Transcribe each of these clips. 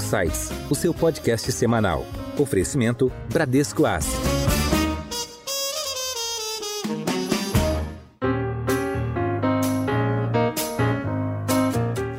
Insights, o seu podcast semanal. Oferecimento Bradesco Asset.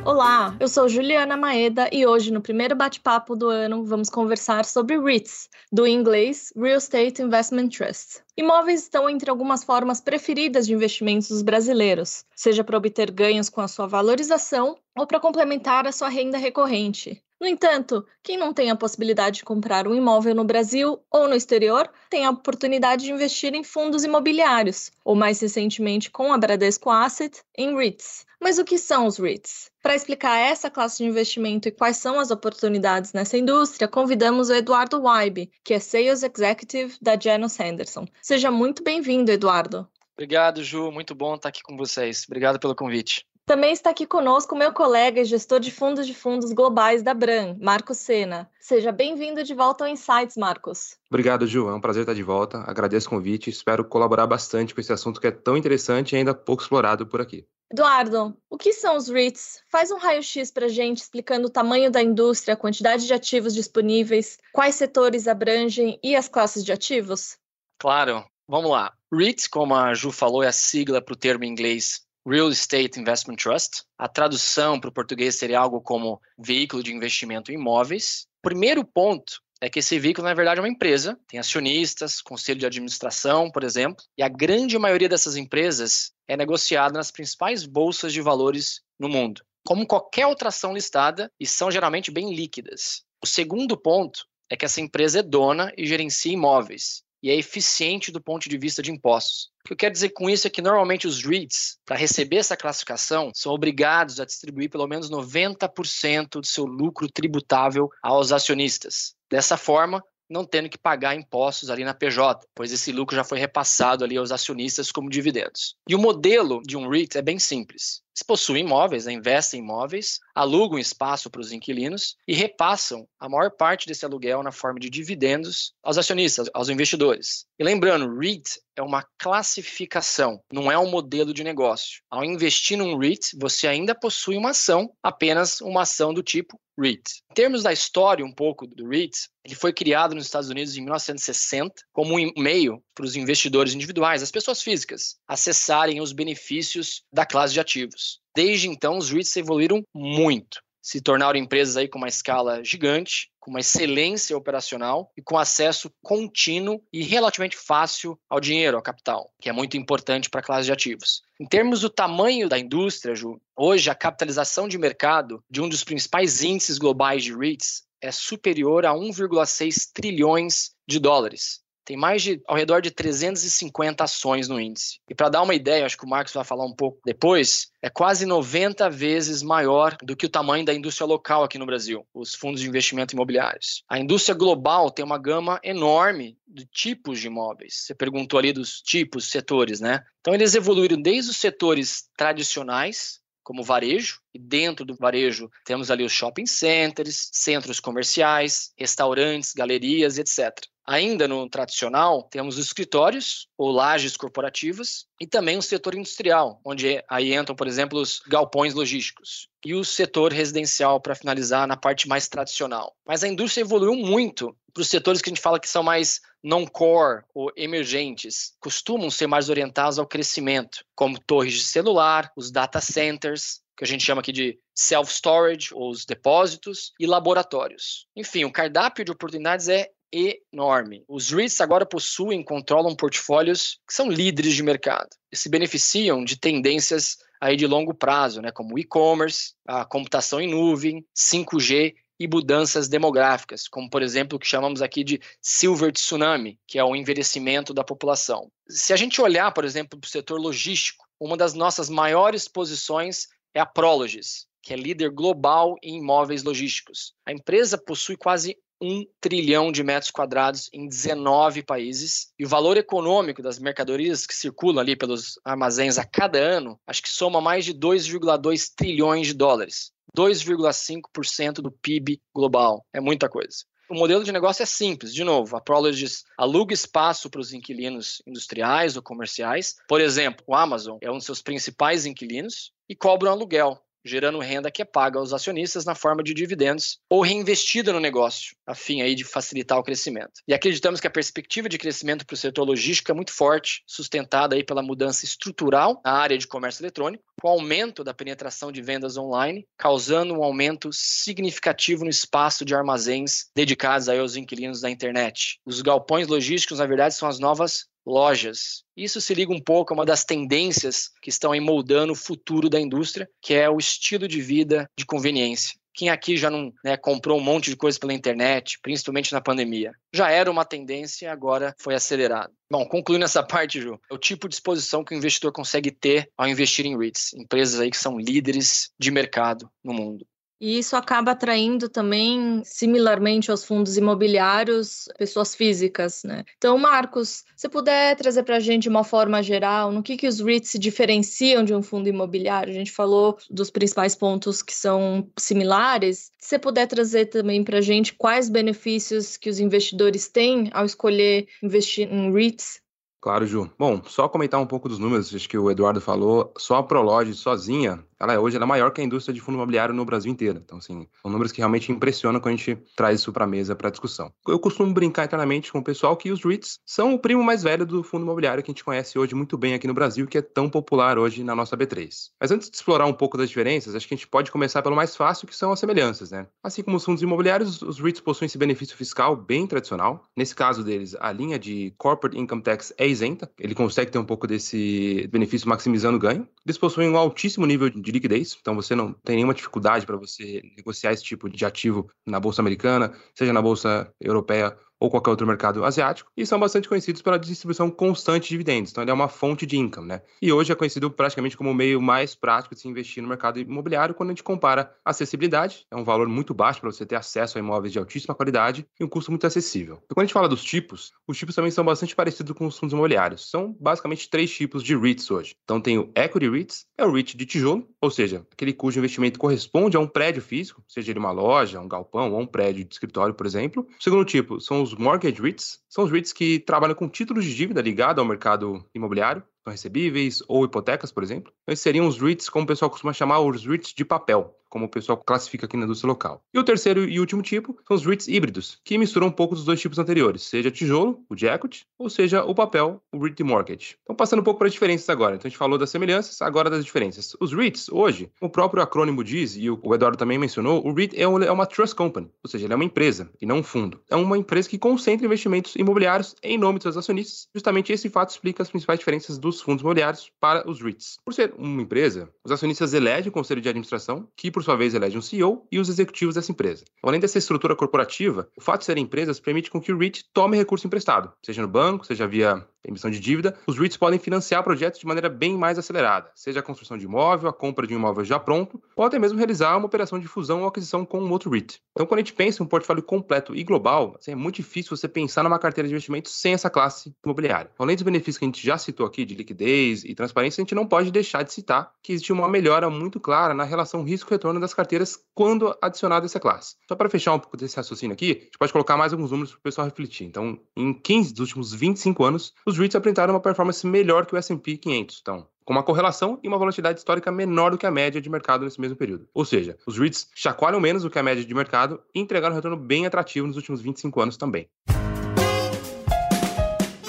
Olá, eu sou Juliana Maeda e hoje, no primeiro bate-papo do ano, vamos conversar sobre REITs, do inglês Real Estate Investment Trust. Imóveis estão entre algumas formas preferidas de investimentos dos brasileiros, seja para obter ganhos com a sua valorização ou para complementar a sua renda recorrente. No entanto, quem não tem a possibilidade de comprar um imóvel no Brasil ou no exterior tem a oportunidade de investir em fundos imobiliários, ou mais recentemente com a Bradesco Asset, em REITs. Mas o que são os REITs? Para explicar essa classe de investimento e quais são as oportunidades nessa indústria, convidamos o Eduardo Weibe, que é Sales Executive da Janus Henderson. Seja muito bem-vindo, Eduardo. Obrigado, Ju. Muito bom estar aqui com vocês. Obrigado pelo convite. Também está aqui conosco meu colega e gestor de fundos de fundos globais da Bran, Marcos Sena. Seja bem-vindo de volta ao Insights, Marcos. Obrigado, Ju. É um prazer estar de volta. Agradeço o convite. Espero colaborar bastante com esse assunto que é tão interessante e ainda pouco explorado por aqui. Eduardo, o que são os REITs? Faz um raio-x para a gente explicando o tamanho da indústria, a quantidade de ativos disponíveis, quais setores abrangem e as classes de ativos? Claro. Vamos lá. REITs, como a Ju falou, é a sigla para o termo em inglês Real Estate Investment Trust. A tradução para o português seria algo como veículo de investimento em imóveis. Primeiro ponto é que esse veículo, na verdade, é uma empresa, tem acionistas, conselho de administração, por exemplo, e a grande maioria dessas empresas é negociada nas principais bolsas de valores no mundo, como qualquer outra ação listada, e são geralmente bem líquidas. O segundo ponto é que essa empresa é dona e gerencia imóveis, e é eficiente do ponto de vista de impostos. O que eu quero dizer com isso é que normalmente os REITs, para receber essa classificação, são obrigados a distribuir pelo menos 90% do seu lucro tributável aos acionistas. Dessa forma, não tendo que pagar impostos ali na PJ, pois esse lucro já foi repassado ali aos acionistas como dividendos. E o modelo de um REIT é bem simples. Possuem imóveis, né, investem em imóveis, alugam espaço para os inquilinos e repassam a maior parte desse aluguel na forma de dividendos aos acionistas, aos investidores. E lembrando, REIT é uma classificação, não é um modelo de negócio. Ao investir num REIT, você ainda possui uma ação, apenas uma ação do tipo REIT. Em termos da história um pouco do REIT, ele foi criado nos Estados Unidos em 1960 como um meio para os investidores individuais, as pessoas físicas, acessarem os benefícios da classe de ativos. Desde então, os REITs evoluíram muito. Se tornaram empresas aí com uma escala gigante, com uma excelência operacional e com acesso contínuo e relativamente fácil ao dinheiro, ao capital, que é muito importante para a classe de ativos. Em termos do tamanho da indústria, Ju, hoje a capitalização de mercado de um dos principais índices globais de REITs é superior a 1,6 trilhões de dólares tem mais de ao redor de 350 ações no índice. E para dar uma ideia, acho que o Marcos vai falar um pouco depois, é quase 90 vezes maior do que o tamanho da indústria local aqui no Brasil, os fundos de investimento imobiliários. A indústria global tem uma gama enorme de tipos de imóveis. Você perguntou ali dos tipos, setores, né? Então eles evoluíram desde os setores tradicionais, como varejo, e dentro do varejo temos ali os shopping centers, centros comerciais, restaurantes, galerias, etc. Ainda no tradicional, temos os escritórios ou lajes corporativas e também o setor industrial, onde aí entram, por exemplo, os galpões logísticos. E o setor residencial, para finalizar, na parte mais tradicional. Mas a indústria evoluiu muito para os setores que a gente fala que são mais non-core ou emergentes, costumam ser mais orientados ao crescimento, como torres de celular, os data centers, que a gente chama aqui de self-storage, ou os depósitos, e laboratórios. Enfim, o cardápio de oportunidades é enorme. Os REITs agora possuem, controlam portfólios que são líderes de mercado e se beneficiam de tendências aí de longo prazo, né, como e-commerce, a computação em nuvem, 5G e mudanças demográficas, como por exemplo o que chamamos aqui de silver tsunami, que é o envelhecimento da população. Se a gente olhar, por exemplo, para o setor logístico, uma das nossas maiores posições é a Prologis, que é líder global em imóveis logísticos. A empresa possui quase um trilhão de metros quadrados em 19 países. E o valor econômico das mercadorias que circulam ali pelos armazéns a cada ano, acho que soma mais de 2,2 trilhões de dólares. 2,5% do PIB global. É muita coisa. O modelo de negócio é simples. De novo, a Prologis aluga espaço para os inquilinos industriais ou comerciais. Por exemplo, o Amazon é um dos seus principais inquilinos e cobra um aluguel. gerando renda que é paga aos acionistas na forma de dividendos ou reinvestida no negócio, a fim aí de facilitar o crescimento. E acreditamos que a perspectiva de crescimento para o setor logístico é muito forte, sustentada aí pela mudança estrutural na área de comércio eletrônico, com o aumento da penetração de vendas online, causando um aumento significativo no espaço de armazéns dedicados aí aos inquilinos da internet. Os galpões logísticos, na verdade, são as novas lojas. Isso se liga um pouco a uma das tendências que estão aí moldando o futuro da indústria, que é o estilo de vida de conveniência. Quem aqui já não né, comprou um monte de coisa pela internet, principalmente na pandemia? Já era uma tendência e agora foi acelerado. Bom, concluindo essa parte, Ju, é o tipo de exposição que o investidor consegue ter ao investir em REITs, empresas aí que são líderes de mercado no mundo. E isso acaba atraindo também, similarmente aos fundos imobiliários, pessoas físicas, né? Então, Marcos, se puder trazer para a gente de uma forma geral, no que, que os REITs se diferenciam de um fundo imobiliário? A gente falou dos principais pontos que são similares. Se puder trazer também para a gente quais benefícios que os investidores têm ao escolher investir em REITs, Claro, Ju. Bom, só comentar um pouco dos números, acho que o Eduardo falou, só a Prolog sozinha ela é hoje ela é maior que a indústria de fundo imobiliário no Brasil inteiro. Então, assim, são números que realmente impressionam quando a gente traz isso para a mesa para discussão. Eu costumo brincar internamente com o pessoal que os REITs são o primo mais velho do fundo imobiliário que a gente conhece hoje muito bem aqui no Brasil, que é tão popular hoje na nossa B3. Mas antes de explorar um pouco das diferenças, acho que a gente pode começar pelo mais fácil, que são as semelhanças, né? Assim como os fundos imobiliários, os REITs possuem esse benefício fiscal bem tradicional. Nesse caso deles, a linha de Corporate Income Tax é isenta, ele consegue ter um pouco desse benefício maximizando o ganho. Eles possuem um altíssimo nível de liquidez, então você não tem nenhuma dificuldade para você negociar esse tipo de ativo na bolsa americana, seja na bolsa europeia ou qualquer outro mercado asiático, e são bastante conhecidos pela distribuição constante de dividendos. Então, ele é uma fonte de income, né? E hoje é conhecido praticamente como o meio mais prático de se investir no mercado imobiliário quando a gente compara acessibilidade, é um valor muito baixo para você ter acesso a imóveis de altíssima qualidade e um custo muito acessível. E quando a gente fala dos tipos, os tipos também são bastante parecidos com os fundos imobiliários. São basicamente três tipos de REITs hoje. Então, tem o Equity REITs, é o REIT de tijolo, ou seja, aquele cujo investimento corresponde a um prédio físico, seja ele uma loja, um galpão ou um prédio de escritório, por exemplo. O segundo tipo são os os mortgage REITs são os REITs que trabalham com títulos de dívida ligado ao mercado imobiliário, são recebíveis ou hipotecas, por exemplo. Esses seriam os REITs, como o pessoal costuma chamar, os REITs de papel como o pessoal classifica aqui na indústria local. E o terceiro e último tipo são os REITs híbridos, que misturam um pouco dos dois tipos anteriores, seja tijolo, o equity, ou seja o papel, o REIT mortgage. Então, passando um pouco para as diferenças agora. Então, a gente falou das semelhanças, agora das diferenças. Os REITs, hoje, o próprio acrônimo diz, e o Eduardo também mencionou, o REIT é, é uma trust company, ou seja, ele é uma empresa e não um fundo. É uma empresa que concentra investimentos imobiliários em nome dos acionistas. Justamente esse fato explica as principais diferenças dos fundos imobiliários para os REITs. Por ser uma empresa, os acionistas elegem o conselho de administração, que por sua vez elege um CEO e os executivos dessa empresa. Além dessa estrutura corporativa, o fato de serem empresas permite com que o REIT tome recurso emprestado, seja no banco, seja via emissão de dívida. Os REITs podem financiar projetos de maneira bem mais acelerada, seja a construção de imóvel, a compra de um imóvel já pronto, ou até mesmo realizar uma operação de fusão ou aquisição com um outro REIT. Então, quando a gente pensa em um portfólio completo e global, assim, é muito difícil você pensar numa carteira de investimentos sem essa classe imobiliária. Além dos benefícios que a gente já citou aqui de liquidez e transparência, a gente não pode deixar de citar que existe uma melhora muito clara na relação risco-retorno das carteiras quando adicionada essa classe. Só para fechar um pouco desse raciocínio aqui, a gente pode colocar mais alguns números para o pessoal refletir. Então, em 15 dos últimos 25 anos, os REITs apresentaram uma performance melhor que o S&P 500. Então, com uma correlação e uma volatilidade histórica menor do que a média de mercado nesse mesmo período. Ou seja, os REITs chacoalham menos do que a média de mercado e entregaram um retorno bem atrativo nos últimos 25 anos também.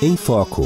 Em Foco.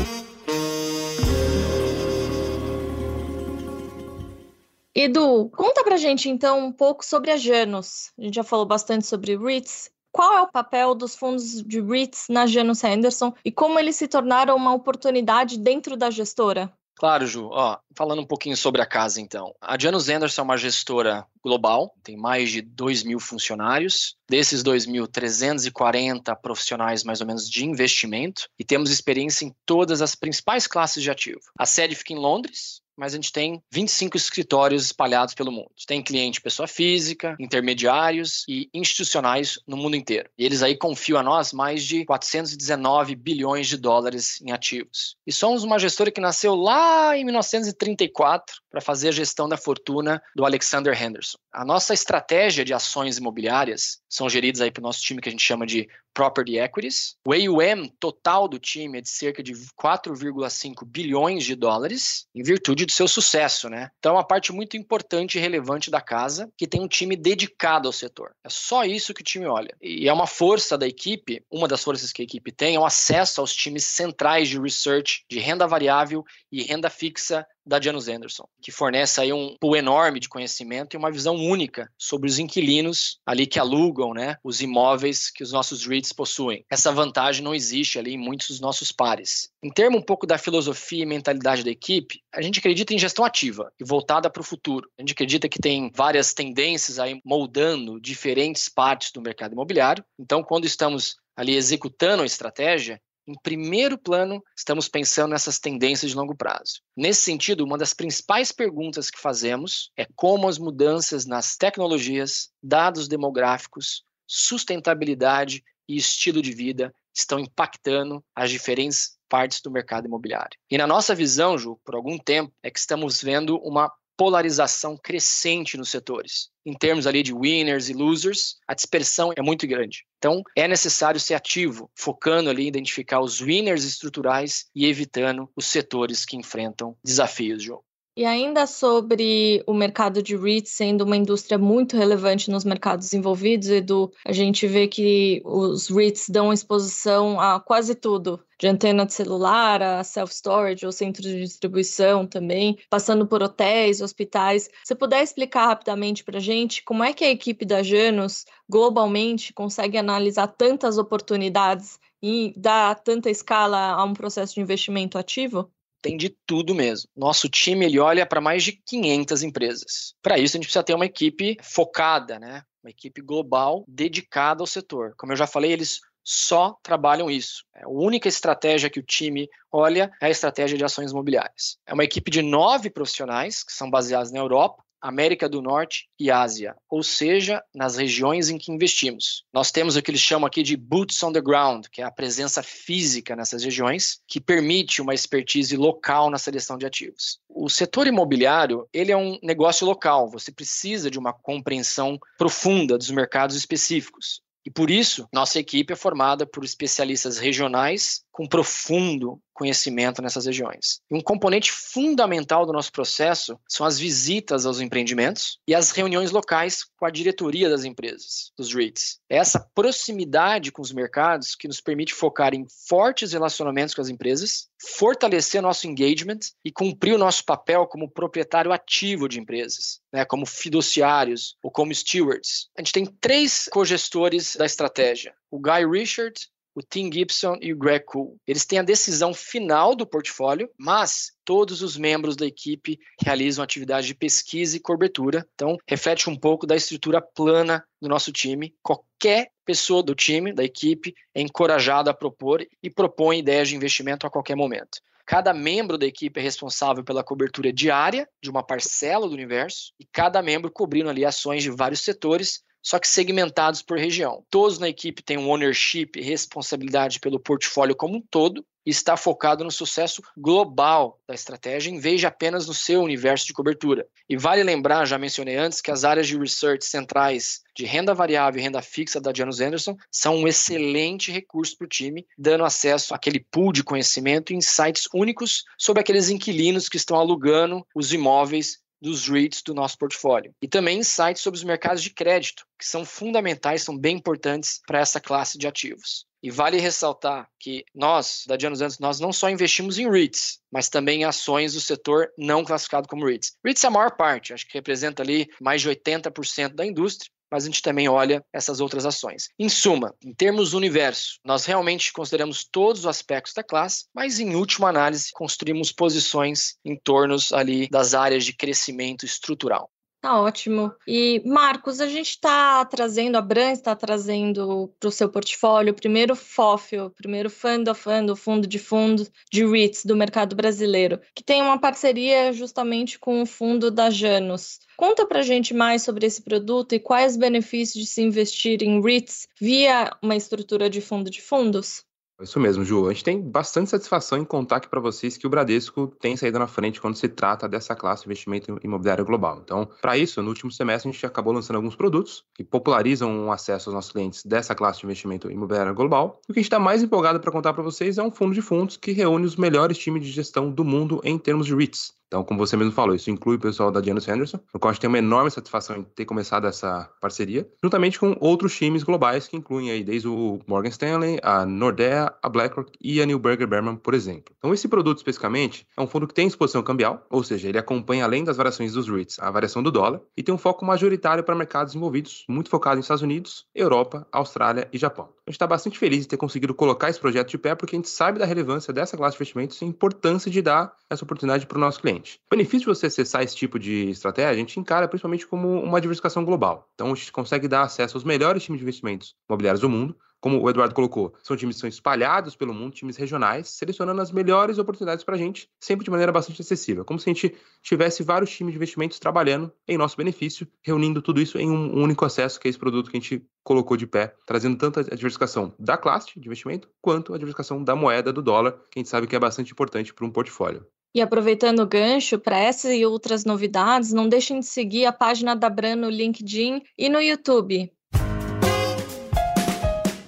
Edu, conta pra gente então um pouco sobre a Janus. A gente já falou bastante sobre REITs. Qual é o papel dos fundos de REITs na Janus Henderson e como eles se tornaram uma oportunidade dentro da gestora? Claro, Ju. Ó, falando um pouquinho sobre a casa, então. A Janus Henderson é uma gestora global, tem mais de 2 mil funcionários. Desses 2.340 profissionais, mais ou menos, de investimento. E temos experiência em todas as principais classes de ativo. A sede fica em Londres, mas a gente tem 25 escritórios espalhados pelo mundo. Tem cliente pessoa física, intermediários e institucionais no mundo inteiro. E eles aí confiam a nós mais de 419 bilhões de dólares em ativos. E somos uma gestora que nasceu lá em 1934 para fazer a gestão da fortuna do Alexander Henderson. A nossa estratégia de ações imobiliárias são geridas aí pelo nosso time que a gente chama de Property Equities. O AUM total do time é de cerca de 4,5 bilhões de dólares, em virtude do seu sucesso, né? Então, é uma parte muito importante e relevante da casa, que tem um time dedicado ao setor. É só isso que o time olha. E é uma força da equipe, uma das forças que a equipe tem é o acesso aos times centrais de research de renda variável e renda fixa da Janus Anderson, que fornece aí um pool enorme de conhecimento e uma visão única sobre os inquilinos ali que alugam, né, os imóveis que os nossos REITs possuem. Essa vantagem não existe ali em muitos dos nossos pares. Em termos um pouco da filosofia e mentalidade da equipe, a gente acredita em gestão ativa e voltada para o futuro. A gente acredita que tem várias tendências aí moldando diferentes partes do mercado imobiliário. Então, quando estamos ali executando a estratégia, em primeiro plano, estamos pensando nessas tendências de longo prazo. Nesse sentido, uma das principais perguntas que fazemos é como as mudanças nas tecnologias, dados demográficos, sustentabilidade e estilo de vida estão impactando as diferentes partes do mercado imobiliário. E na nossa visão, Ju, por algum tempo, é que estamos vendo uma polarização crescente nos setores. Em termos ali de winners e losers, a dispersão é muito grande. Então, é necessário ser ativo, focando ali em identificar os winners estruturais e evitando os setores que enfrentam desafios, João. E ainda sobre o mercado de REITs sendo uma indústria muito relevante nos mercados envolvidos, Edu, a gente vê que os REITs dão exposição a quase tudo, de antena de celular a self-storage ou centros de distribuição também, passando por hotéis, hospitais. Se puder explicar rapidamente para a gente como é que a equipe da Janus globalmente consegue analisar tantas oportunidades e dar tanta escala a um processo de investimento ativo? Tem de tudo mesmo. Nosso time ele olha para mais de 500 empresas. Para isso a gente precisa ter uma equipe focada, né? Uma equipe global dedicada ao setor. Como eu já falei, eles só trabalham isso. É a única estratégia que o time olha é a estratégia de ações imobiliárias. É uma equipe de nove profissionais que são baseados na Europa, América do Norte e Ásia, ou seja, nas regiões em que investimos. Nós temos o que eles chamam aqui de boots on the ground, que é a presença física nessas regiões, que permite uma expertise local na seleção de ativos. O setor imobiliário, ele é um negócio local, você precisa de uma compreensão profunda dos mercados específicos. E por isso, nossa equipe é formada por especialistas regionais com profundo conhecimento nessas regiões. E um componente fundamental do nosso processo são as visitas aos empreendimentos e as reuniões locais com a diretoria das empresas, dos REITs. É essa proximidade com os mercados que nos permite focar em fortes relacionamentos com as empresas, fortalecer nosso engagement e cumprir o nosso papel como proprietário ativo de empresas, né, como fiduciários ou como stewards. A gente tem três cogestores da estratégia: o Guy Richard, o Tim Gibson e o Greg Cool. Eles têm a decisão final do portfólio, mas todos os membros da equipe realizam atividade de pesquisa e cobertura. Então, reflete um pouco da estrutura plana do nosso time. Qualquer pessoa do time, da equipe, é encorajada a propor e propõe ideias de investimento a qualquer momento. Cada membro da equipe é responsável pela cobertura diária de uma parcela do universo e cada membro cobrindo ali ações de vários setores só que segmentados por região. Todos na equipe têm um ownership e responsabilidade pelo portfólio como um todo e está focado no sucesso global da estratégia em vez de apenas no seu universo de cobertura. E vale lembrar, já mencionei antes, que as áreas de research centrais de renda variável e renda fixa da Janus Anderson são um excelente recurso para o time, dando acesso àquele pool de conhecimento e insights únicos sobre aqueles inquilinos que estão alugando os imóveis dos REITs do nosso portfólio. E também insights sobre os mercados de crédito, que são fundamentais, são bem importantes para essa classe de ativos. E vale ressaltar que nós, da Janus Antes, nós não só investimos em REITs, mas também em ações do setor não classificado como REITs. REITs é a maior parte, acho que representa ali mais de 80% da indústria, mas a gente também olha essas outras ações. Em suma, em termos do universo, nós realmente consideramos todos os aspectos da classe, mas em última análise construímos posições em torno ali das áreas de crescimento estrutural. Tá ótimo. E, Marcos, a gente está trazendo, a Bran está trazendo para o seu portfólio o primeiro FOF, o primeiro Fund of Fund, o fundo de fundo de REITs do mercado brasileiro, que tem uma parceria justamente com o fundo da Janus. Conta para gente mais sobre esse produto e quais os benefícios de se investir em REITs via uma estrutura de fundo de fundos. Isso mesmo, Ju. A gente tem bastante satisfação em contar aqui para vocês que o Bradesco tem saído na frente quando se trata dessa classe de investimento imobiliário global. Então, para isso, no último semestre, a gente acabou lançando alguns produtos que popularizam o acesso aos nossos clientes dessa classe de investimento imobiliário global. E o que a gente está mais empolgado para contar para vocês é um fundo de fundos que reúne os melhores times de gestão do mundo em termos de REITs. Então, como você mesmo falou, isso inclui o pessoal da Janus Henderson, no qual a gente tem uma enorme satisfação em ter começado essa parceria, juntamente com outros times globais que incluem aí desde o Morgan Stanley, a Nordea, a BlackRock e a Neuberger Berman, por exemplo. Então, esse produto especificamente é um fundo que tem exposição cambial, ou seja, ele acompanha além das variações dos REITs, a variação do dólar, e tem um foco majoritário para mercados envolvidos, muito focado em Estados Unidos, Europa, Austrália e Japão. A gente está bastante feliz de ter conseguido colocar esse projeto de pé, porque a gente sabe da relevância dessa classe de investimentos e a importância de dar essa oportunidade para o nosso cliente. O benefício de você acessar esse tipo de estratégia, a gente encara principalmente como uma diversificação global. Então, a gente consegue dar acesso aos melhores times de investimentos imobiliários do mundo, como o Eduardo colocou, são times que são espalhados pelo mundo, times regionais, selecionando as melhores oportunidades para a gente, sempre de maneira bastante acessível. Como se a gente tivesse vários times de investimentos trabalhando em nosso benefício, reunindo tudo isso em um único acesso, que é esse produto que a gente colocou de pé, trazendo tanto a diversificação da classe de investimento, quanto a diversificação da moeda, do dólar, que a gente sabe que é bastante importante para um portfólio. E aproveitando o gancho para essas e outras novidades, não deixem de seguir a página da Bran no LinkedIn e no YouTube.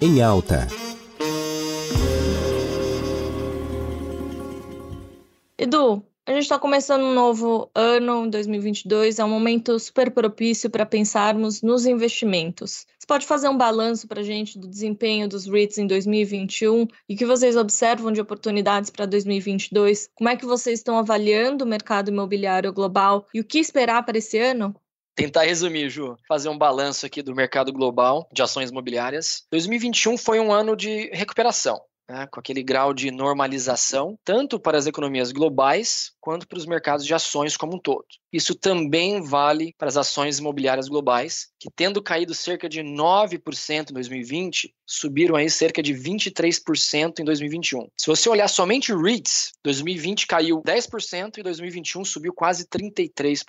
Em alta. Edu, a gente está começando um novo ano, 2022, é um momento super propício para pensarmos nos investimentos. Você pode fazer um balanço para a gente do desempenho dos REITs em 2021 e que vocês observam de oportunidades para 2022? Como é que vocês estão avaliando o mercado imobiliário global e o que esperar para esse ano? Tentar resumir, Ju, fazer um balanço aqui do mercado global de ações imobiliárias. 2021 foi um ano de recuperação né, com aquele grau de normalização, tanto para as economias globais quanto para os mercados de ações como um todo. Isso também vale para as ações imobiliárias globais, que tendo caído cerca de 9% em 2020, subiram aí cerca de 23% em 2021. Se você olhar somente REITs, 2020 caiu 10% e 2021 subiu quase 33%.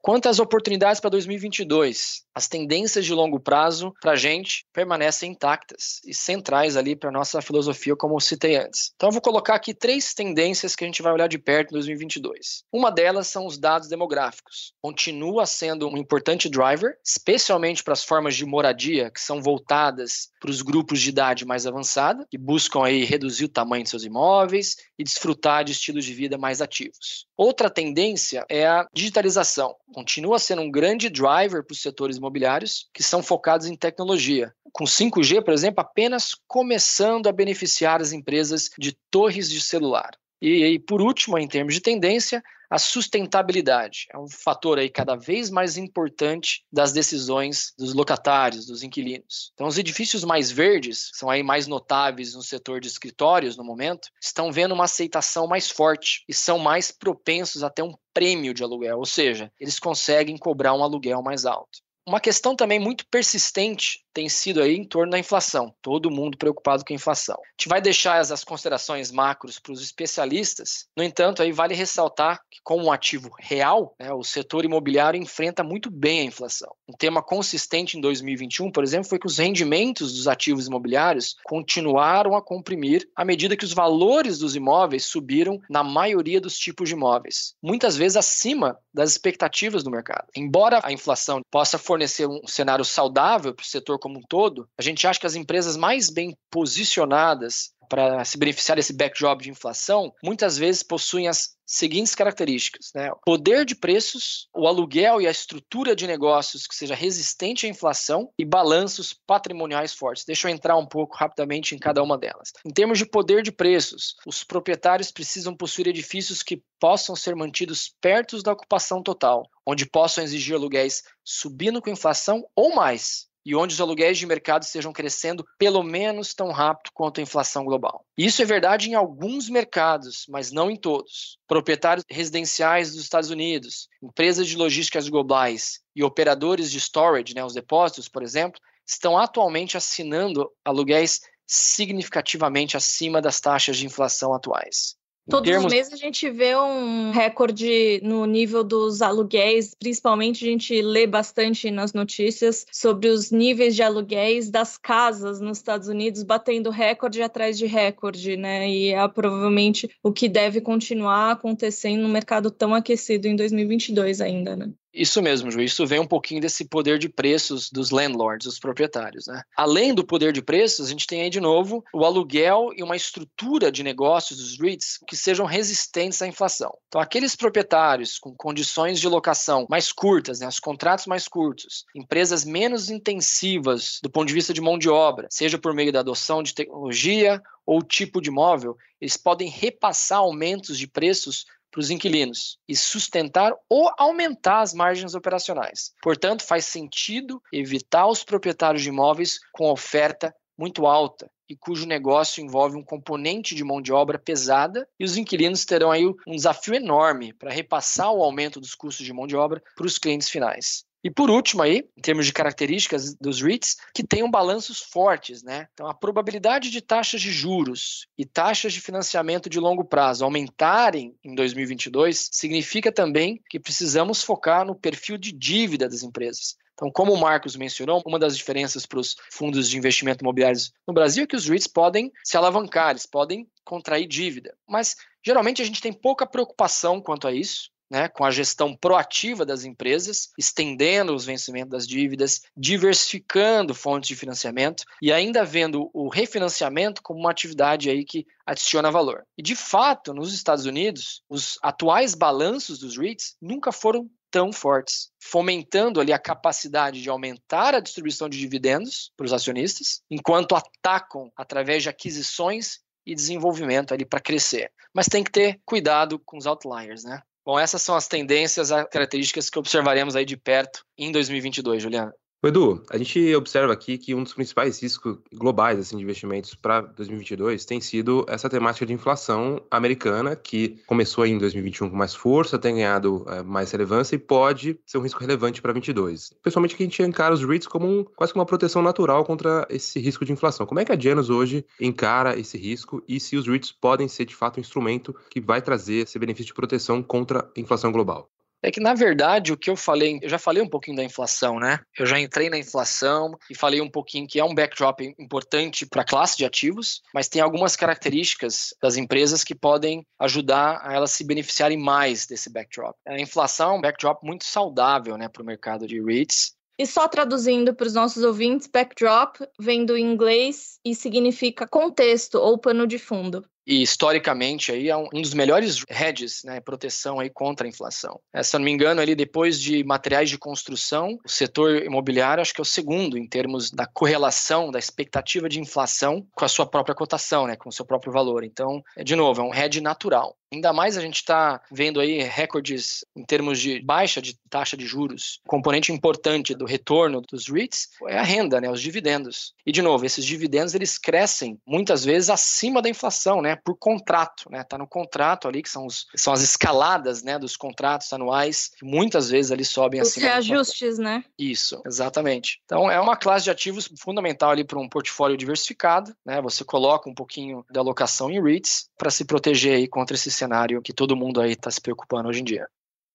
Quanto às oportunidades para 2022, as tendências de longo prazo para a gente permanecem intactas e centrais ali para nossa filosofia, como eu citei antes. Então eu vou colocar aqui três tendências que a gente vai olhar de perto em 2022. Uma delas são os dados demográficos demográficos. Continua sendo um importante driver, especialmente para as formas de moradia que são voltadas para os grupos de idade mais avançada, que buscam aí reduzir o tamanho de seus imóveis e desfrutar de estilos de vida mais ativos. Outra tendência é a digitalização. Continua sendo um grande driver para os setores imobiliários que são focados em tecnologia. Com 5G, por exemplo, apenas começando a beneficiar as empresas de torres de celular. E, e, por último, em termos de tendência, a sustentabilidade é um fator aí cada vez mais importante das decisões dos locatários, dos inquilinos. Então, os edifícios mais verdes, são aí mais notáveis no setor de escritórios no momento, estão vendo uma aceitação mais forte e são mais propensos a ter um prêmio de aluguel, ou seja, eles conseguem cobrar um aluguel mais alto. Uma questão também muito persistente tem sido aí em torno da inflação. Todo mundo preocupado com a inflação. A gente vai deixar as, considerações macros para os especialistas. No entanto, aí vale ressaltar que, como um ativo real, né, o setor imobiliário enfrenta muito bem a inflação. Um tema consistente em 2021, por exemplo, foi que os rendimentos dos ativos imobiliários continuaram a comprimir à medida que os valores dos imóveis subiram na maioria dos tipos de imóveis, muitas vezes acima das expectativas do mercado. Embora a inflação possa fornecer um cenário saudável para o setor como um todo, a gente acha que as empresas mais bem posicionadas para se beneficiar desse backdrop de inflação, muitas vezes possuem as seguintes características: né? poder de preços, o aluguel e a estrutura de negócios que seja resistente à inflação e balanços patrimoniais fortes. Deixa eu entrar um pouco rapidamente em cada uma delas. Em termos de poder de preços, os proprietários precisam possuir edifícios que possam ser mantidos perto da ocupação total, onde possam exigir aluguéis subindo com inflação ou mais e onde os aluguéis de mercado estejam crescendo pelo menos tão rápido quanto a inflação global. Isso é verdade em alguns mercados, mas não em todos. Proprietários residenciais dos Estados Unidos, empresas de logísticas globais e operadores de storage, né, os depósitos, por exemplo, estão atualmente assinando aluguéis significativamente acima das taxas de inflação atuais. Todos termos... os meses a gente vê um recorde no nível dos aluguéis, principalmente a gente lê bastante nas notícias sobre os níveis de aluguéis das casas nos Estados Unidos batendo recorde atrás de recorde, né? E é provavelmente o que deve continuar acontecendo no mercado tão aquecido em 2022 ainda, né? Isso mesmo, Ju. Isso vem um pouquinho desse poder de preços dos landlords, dos proprietários. Né? Além do poder de preços, a gente tem aí de novo o aluguel e uma estrutura de negócios dos REITs que sejam resistentes à inflação. Então, aqueles proprietários com condições de locação mais curtas, né, os contratos mais curtos, empresas menos intensivas do ponto de vista de mão de obra, seja por meio da adoção de tecnologia ou tipo de imóvel, eles podem repassar aumentos de preços para os inquilinos e sustentar ou aumentar as margens operacionais. Portanto, faz sentido evitar os proprietários de imóveis com oferta muito alta e cujo negócio envolve um componente de mão de obra pesada, e os inquilinos terão aí um desafio enorme para repassar o aumento dos custos de mão de obra para os clientes finais. E por último aí, em termos de características dos REITs, que tenham balanços fortes, né? Então a probabilidade de taxas de juros e taxas de financiamento de longo prazo aumentarem em 2022 significa também que precisamos focar no perfil de dívida das empresas. Então, como o Marcos mencionou, uma das diferenças para os fundos de investimento imobiliários no Brasil é que os REITs podem se alavancar, eles podem contrair dívida. Mas geralmente a gente tem pouca preocupação quanto a isso né, com a gestão proativa das empresas, estendendo os vencimentos das dívidas, diversificando fontes de financiamento e ainda vendo o refinanciamento como uma atividade aí que adiciona valor. E de fato, nos Estados Unidos, os atuais balanços dos REITs nunca foram tão fortes, fomentando ali a capacidade de aumentar a distribuição de dividendos para os acionistas, enquanto atacam através de aquisições e desenvolvimento ali para crescer. Mas tem que ter cuidado com os outliers, né? Bom, essas são as tendências, as características que observaremos aí de perto em 2022, Juliana. Edu, a gente observa aqui que um dos principais riscos globais assim, de investimentos para 2022 tem sido essa temática de inflação americana, que começou em 2021 com mais força, tem ganhado é, mais relevância e pode ser um risco relevante para 2022. Pessoalmente, que a gente encara os REITs como um, quase como uma proteção natural contra esse risco de inflação. Como é que a Janus hoje encara esse risco e se os REITs podem ser de fato um instrumento que vai trazer esse benefício de proteção contra a inflação global? É que, na verdade, o que eu falei, eu já falei um pouquinho da inflação, né? Eu já entrei na inflação e falei um pouquinho que é um backdrop importante para a classe de ativos, mas tem algumas características das empresas que podem ajudar a elas se beneficiarem mais desse backdrop. A inflação é um backdrop muito saudável, né, para o mercado de REITs. E só traduzindo para os nossos ouvintes, backdrop vem do inglês e significa contexto ou pano de fundo e historicamente aí é um, dos melhores hedges, né, proteção aí contra a inflação. É, se eu não me engano, ali depois de materiais de construção, o setor imobiliário acho que é o segundo em termos da correlação da expectativa de inflação com a sua própria cotação, né, com o seu próprio valor. Então, de novo, é um hedge natural. Ainda mais a gente está vendo aí recordes em termos de baixa de taxa de juros. Componente importante do retorno dos REITs é a renda, né, os dividendos. E de novo, esses dividendos eles crescem muitas vezes acima da inflação, né, por contrato, né? Tá no contrato ali que são, os, são as escaladas, né, dos contratos anuais que muitas vezes ali sobem os acima. Os reajustes, né? Isso, exatamente. Então é uma classe de ativos fundamental ali para um portfólio diversificado, né? Você coloca um pouquinho da alocação em REITs para se proteger aí contra esse cenário que todo mundo aí está se preocupando hoje em dia.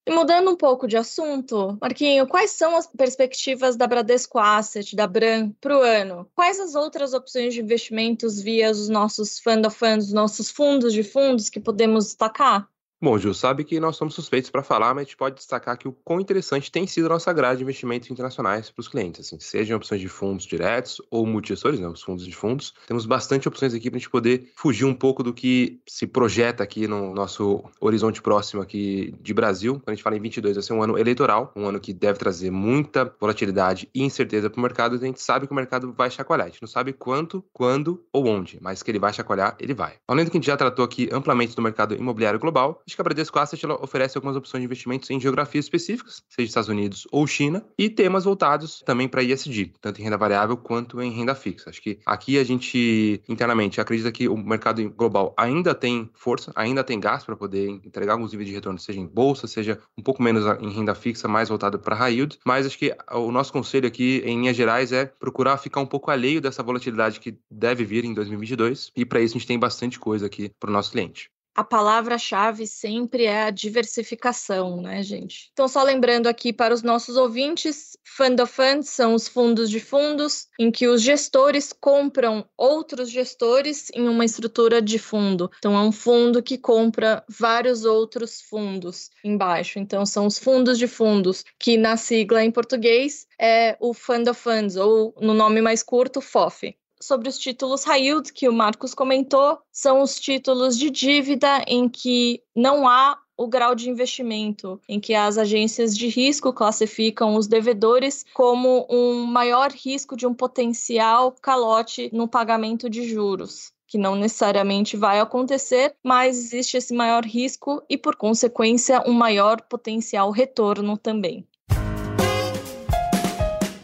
Mudando um pouco de assunto, Marquinho, quais são as perspectivas da Bradesco Asset, da Bran, para o ano? Quais as outras opções de investimentos via os nossos fund of funds, nossos fundos de fundos que podemos destacar? Bom, Gil, sabe que nós somos suspeitos para falar, mas a gente pode destacar que o quão interessante tem sido a nossa grade de investimentos internacionais para os clientes, assim, sejam opções de fundos diretos ou multigestores, né, os fundos de fundos. Temos bastante opções aqui para a gente poder fugir um pouco do que se projeta aqui no nosso horizonte próximo aqui de Brasil. Quando a gente fala em 22, vai ser um ano eleitoral, um ano que deve trazer muita volatilidade e incerteza para o mercado, a gente sabe que o mercado vai chacoalhar. A gente não sabe quanto, quando ou onde, mas que ele vai chacoalhar, ele vai. Além do que a gente já tratou aqui amplamente do mercado imobiliário global, acho que a Bradesco Asset oferece algumas opções de investimentos em geografias específicas, seja Estados Unidos ou China, e temas voltados também para ISD, tanto em renda variável quanto em renda fixa. Acho que aqui a gente internamente acredita que o mercado global ainda tem força, ainda tem gás para poder entregar alguns níveis de retorno, seja em bolsa, seja um pouco menos em renda fixa, mais voltado para high yield, mas acho que o nosso conselho aqui, em linhas gerais, é procurar ficar um pouco alheio dessa volatilidade que deve vir em 2022, e para isso a gente tem bastante coisa aqui para o nosso cliente. A palavra-chave sempre é a diversificação, né, gente? Então, só lembrando aqui para os nossos ouvintes, Fund of Funds são os fundos de fundos em que os gestores compram outros gestores em uma estrutura de fundo. Então, é um fundo que compra vários outros fundos embaixo. Então, são os fundos de fundos, que na sigla em português é o Fund of Funds, ou no nome mais curto, FOF sobre os títulos yield que o Marcos comentou, são os títulos de dívida em que não há o grau de investimento, em que as agências de risco classificam os devedores como um maior risco de um potencial calote no pagamento de juros que não necessariamente vai acontecer, mas existe esse maior risco e, por consequência, um maior potencial retorno também.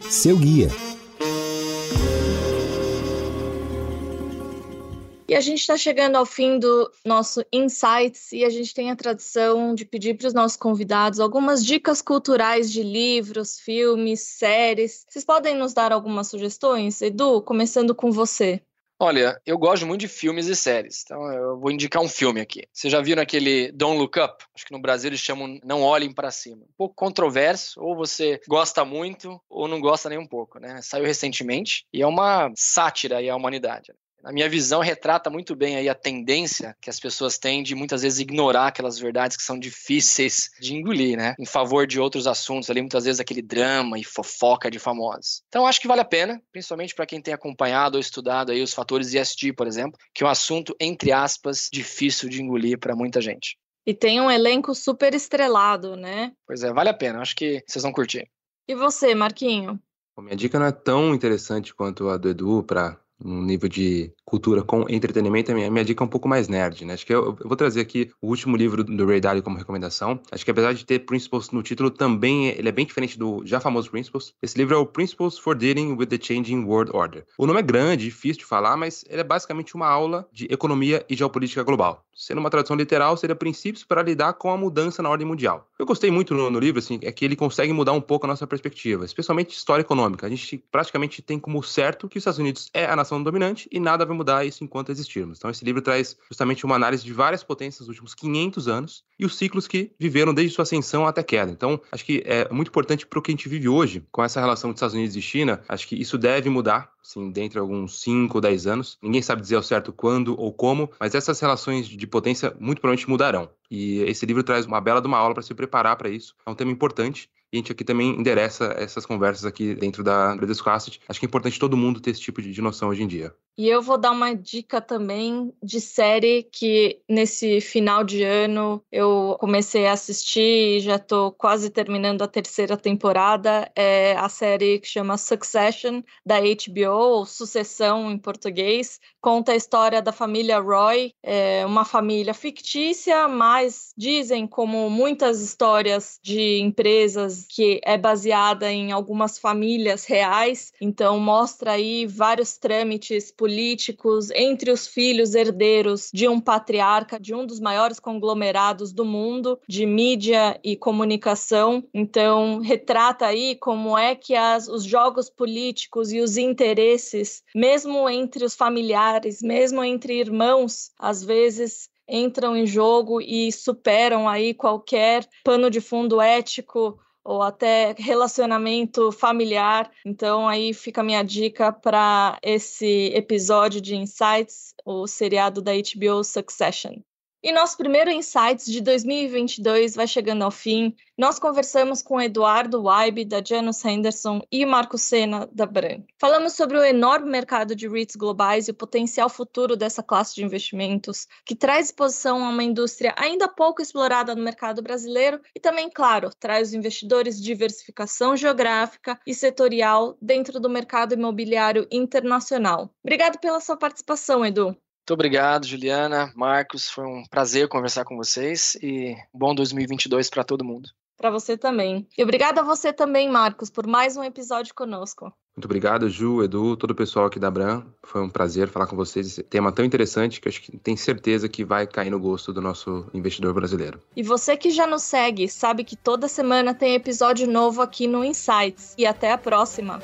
Seu guia. E a gente está chegando ao fim do nosso Insights e a gente tem a tradição de pedir para os nossos convidados algumas dicas culturais de livros, filmes, séries. Vocês podem nos dar algumas sugestões? Edu, começando com você. Olha, eu gosto muito de filmes e séries, então eu vou indicar um filme aqui. Vocês já viram aquele Don't Look Up? Acho que no Brasil eles chamam Não Olhem para Cima. Um pouco controverso, ou você gosta muito ou não gosta nem um pouco, né? Saiu recentemente e é uma sátira à humanidade na minha visão, retrata muito bem aí a tendência que as pessoas têm de muitas vezes ignorar aquelas verdades que são difíceis de engolir, né? Em favor de outros assuntos ali, muitas vezes aquele drama e fofoca de famosos. Então, acho que vale a pena, principalmente para quem tem acompanhado ou estudado aí os fatores ESG, por exemplo, que é um assunto, entre aspas, difícil de engolir para muita gente. E tem um elenco super estrelado, né? Pois é, vale a pena. Acho que vocês vão curtir. E você, Marquinho? Bom, minha dica não é tão interessante quanto a do Edu para um nível de cultura com entretenimento, a minha, minha dica é um pouco mais nerd, né? Acho que eu, eu, vou trazer aqui o último livro do Ray Dalio como recomendação. Acho que apesar de ter Principles no título, também ele é bem diferente do já famoso Principles. Esse livro é o Principles for Dealing with the Changing World Order. O nome é grande, difícil de falar, mas ele é basicamente uma aula de economia e geopolítica global. Sendo uma tradução literal, seria princípios para lidar com a mudança na ordem mundial. Eu gostei muito no, no livro, assim, é que ele consegue mudar um pouco a nossa perspectiva, especialmente história econômica. A gente praticamente tem como certo que os Estados Unidos é a nação dominante e nada vai mudar isso enquanto existirmos. Então, esse livro traz justamente uma análise de várias potências dos últimos 500 anos e os ciclos que viveram desde sua ascensão até queda. Então, acho que é muito importante para o que a gente vive hoje, com essa relação dos Estados Unidos e China, acho que isso deve mudar, sim, dentro de alguns 5 ou 10 anos. Ninguém sabe dizer ao certo quando ou como, mas essas relações de potência muito provavelmente mudarão. E esse livro traz uma bela de uma aula para se preparar para isso. É um tema importante e a gente aqui também endereça essas conversas aqui dentro da Bradesco Asset. Acho que é importante todo mundo ter esse tipo de, de noção hoje em dia. E eu vou dar uma dica também de série que nesse final de ano eu comecei a assistir e já estou quase terminando a terceira temporada. É a série que chama Succession, da HBO, ou Sucessão em português. Conta a história da família Roy, é uma família fictícia, mas dizem, como muitas histórias de empresas, que é baseada em algumas famílias reais. Então, mostra aí vários trâmites políticos entre os filhos herdeiros de um patriarca, de um dos maiores conglomerados do mundo de mídia e comunicação. Então, retrata aí como é que as, os jogos políticos e os interesses, mesmo entre os familiares, mesmo entre irmãos, às vezes entram em jogo e superam aí qualquer pano de fundo ético ou até relacionamento familiar. Então aí fica a minha dica para esse episódio de Insights, o seriado da HBO Succession. E nosso primeiro Insights de 2022 vai chegando ao fim. Nós conversamos com Eduardo Weibe, da Janus Henderson, e Marco Sena, da Bran. Falamos sobre o enorme mercado de REITs globais e o potencial futuro dessa classe de investimentos, que traz exposição a uma indústria ainda pouco explorada no mercado brasileiro e também, claro, traz os investidores diversificação geográfica e setorial dentro do mercado imobiliário internacional. Obrigado pela sua participação, Edu. Muito obrigado, Juliana, Marcos. Foi um prazer conversar com vocês e bom 2022 para todo mundo. Para você também. E obrigado a você também, Marcos, por mais um episódio conosco. Muito obrigado, Ju, Edu, todo o pessoal aqui da Bram. Foi um prazer falar com vocês. Esse tema tão interessante que eu acho que tem certeza que vai cair no gosto do nosso investidor brasileiro. E você que já nos segue, sabe que toda semana tem episódio novo aqui no Insights. E até a próxima.